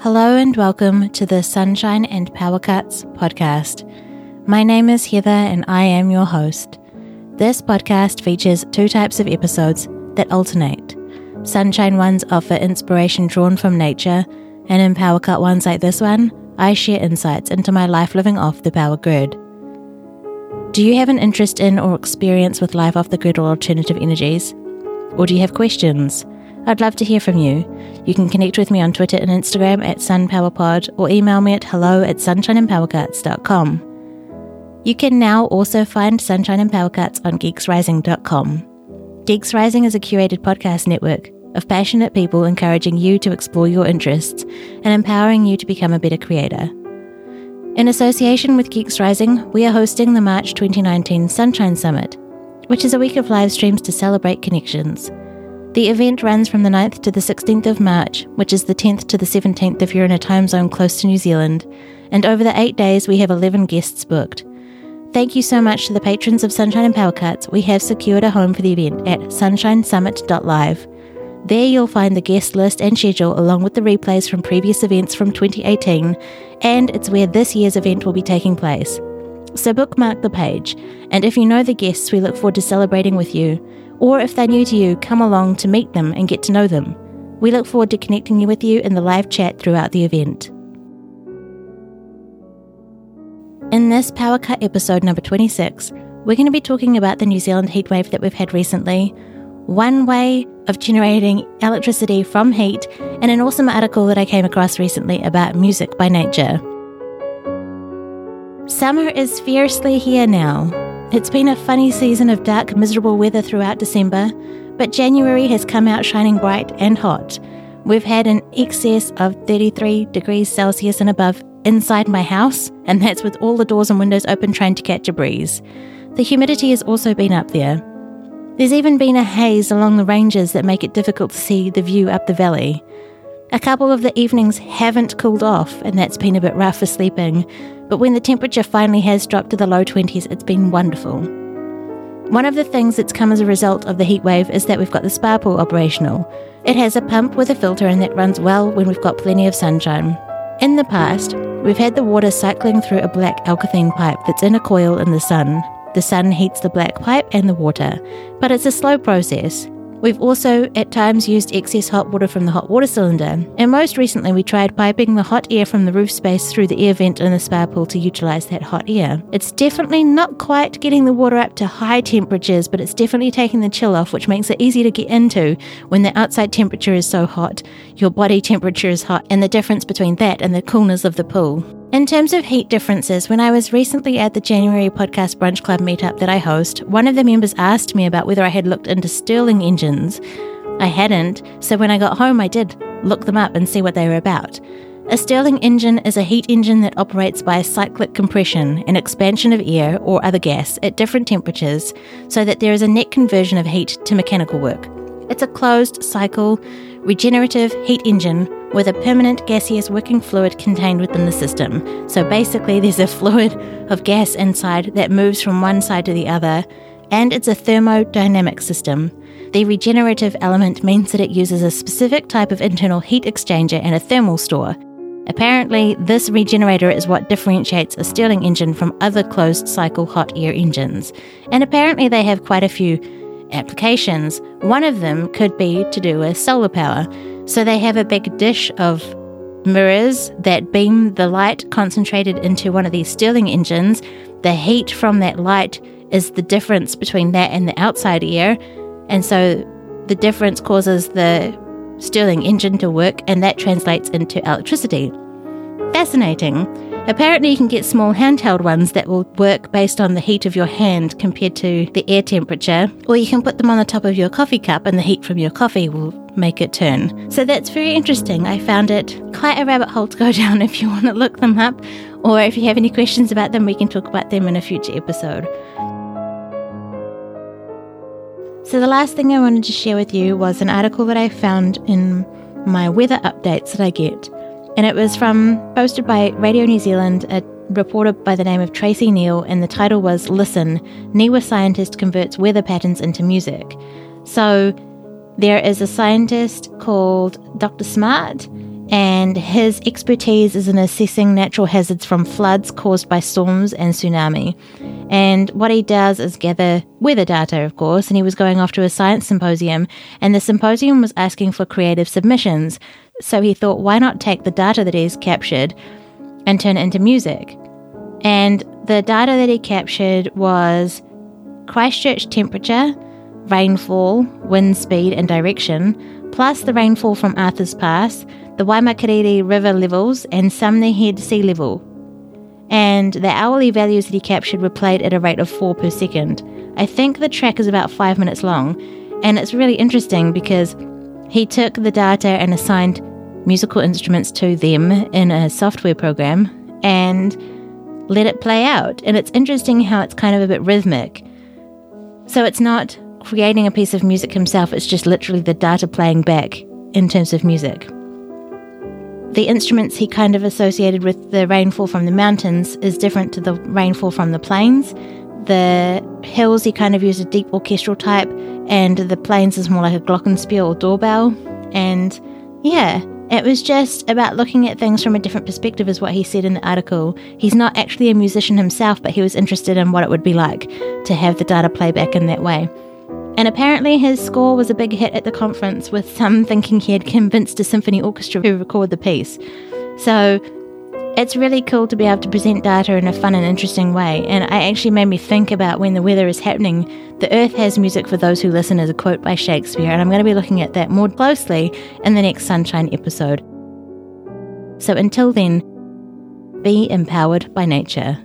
Hello and welcome to the Sunshine and Power Cuts podcast. My name is Heather and I am your host. This podcast features two types of episodes that alternate. Sunshine ones offer inspiration drawn from nature, and in Power Cut ones like this one, I share insights into my life living off the power grid. Do you have an interest in or experience with life off the grid or alternative energies? Or do you have questions? I'd love to hear from you. You can connect with me on Twitter and Instagram at SunPowerPod or email me at hello at sunshineandpowercuts.com. You can now also find Sunshine and Power Cuts on geeksrising.com. Geeks Rising is a curated podcast network of passionate people encouraging you to explore your interests and empowering you to become a better creator. In association with Geeks Rising, we are hosting the March 2019 Sunshine Summit, which is a week of live streams to celebrate connections. The event runs from the 9th to the 16th of March, which is the 10th to the 17th if you're in a time zone close to New Zealand, and over the eight days we have 11 guests booked. Thank you so much to the patrons of Sunshine and Power Cuts. We have secured a home for the event at sunshinesummit.live. There you'll find the guest list and schedule along with the replays from previous events from 2018, and it's where this year's event will be taking place. So bookmark the page, and if you know the guests, we look forward to celebrating with you or if they're new to you, come along to meet them and get to know them. We look forward to connecting you with you in the live chat throughout the event. In this Power Cut episode number 26, we're going to be talking about the New Zealand heatwave that we've had recently, one way of generating electricity from heat, and an awesome article that I came across recently about music by nature. Summer is fiercely here now, it's been a funny season of dark, miserable weather throughout December, but January has come out shining bright and hot. We've had an excess of 33 degrees Celsius and above inside my house, and that's with all the doors and windows open trying to catch a breeze. The humidity has also been up there. There's even been a haze along the ranges that make it difficult to see the view up the valley. A couple of the evenings haven't cooled off, and that's been a bit rough for sleeping, but when the temperature finally has dropped to the low 20s, it's been wonderful. One of the things that's come as a result of the heatwave is that we've got the spa pool operational. It has a pump with a filter and that runs well when we've got plenty of sunshine. In the past, we've had the water cycling through a black alkathene pipe that's in a coil in the sun. The sun heats the black pipe and the water, but it's a slow process. We've also at times used excess hot water from the hot water cylinder, and most recently we tried piping the hot air from the roof space through the air vent in the spa pool to utilize that hot air. It's definitely not quite getting the water up to high temperatures, but it's definitely taking the chill off, which makes it easy to get into when the outside temperature is so hot, your body temperature is hot, and the difference between that and the coolness of the pool. In terms of heat differences, when I was recently at the January Podcast Brunch Club meetup that I host, one of the members asked me about whether I had looked into Stirling engines. I hadn't, so when I got home, I did look them up and see what they were about. A Stirling engine is a heat engine that operates by a cyclic compression, and expansion of air or other gas at different temperatures, so that there is a net conversion of heat to mechanical work. It's a closed cycle, regenerative heat engine with a permanent gaseous working fluid contained within the system. So basically, there's a fluid of gas inside that moves from one side to the other, and it's a thermodynamic system. The regenerative element means that it uses a specific type of internal heat exchanger and a thermal store. Apparently, this regenerator is what differentiates a Stirling engine from other closed cycle hot air engines. And apparently, they have quite a few applications. One of them could be to do with solar power. So they have a big dish of mirrors that beam the light concentrated into one of these Stirling engines. The heat from that light is the difference between that and the outside air. And so the difference causes the Stirling engine to work, and that translates into electricity. Fascinating. Apparently, you can get small handheld ones that will work based on the heat of your hand compared to the air temperature, or you can put them on the top of your coffee cup and the heat from your coffee will make it turn. So that's very interesting. I found it quite a rabbit hole to go down if you want to look them up, or if you have any questions about them, we can talk about them in a future episode. So, the last thing I wanted to share with you was an article that I found in my weather updates that I get and it was from posted by Radio New Zealand, a reporter by the name of Tracy Neal, and the title was Listen, NIWA Scientist Converts Weather Patterns into Music. So there is a scientist called Dr. Smart, and his expertise is in assessing natural hazards from floods caused by storms and tsunami. And what he does is gather weather data, of course, and he was going off to a science symposium, and the symposium was asking for creative submissions. So he thought, why not take the data that he's captured and turn it into music? And the data that he captured was Christchurch temperature, rainfall, wind speed, and direction, plus the rainfall from Arthur's Pass, the Waimakariri River levels, and Sumner Head sea level. And the hourly values that he captured were played at a rate of 4 per second. I think the track is about 5 minutes long, and it's really interesting because he took the data and assigned musical instruments to them in a software program and let it play out. And it's interesting how it's kind of a bit rhythmic. So it's not creating a piece of music himself, it's just literally the data playing back in terms of music. The instruments he kind of associated with the rainfall from the mountains is different to the rainfall from the plains. The hills he kind of used a deep orchestral type, and the plains is more like a glockenspiel or doorbell. And yeah, it was just about looking at things from a different perspective, is what he said in the article. He's not actually a musician himself, but he was interested in what it would be like to have the data play back in that way. And apparently, his score was a big hit at the conference, with some thinking he had convinced a symphony orchestra to record the piece. So it's really cool to be able to present data in a fun and interesting way. And it actually made me think about when the weather is happening. The earth has music for those who listen, is a quote by Shakespeare, and I'm going to be looking at that more closely in the next Sunshine episode. So until then, be empowered by nature.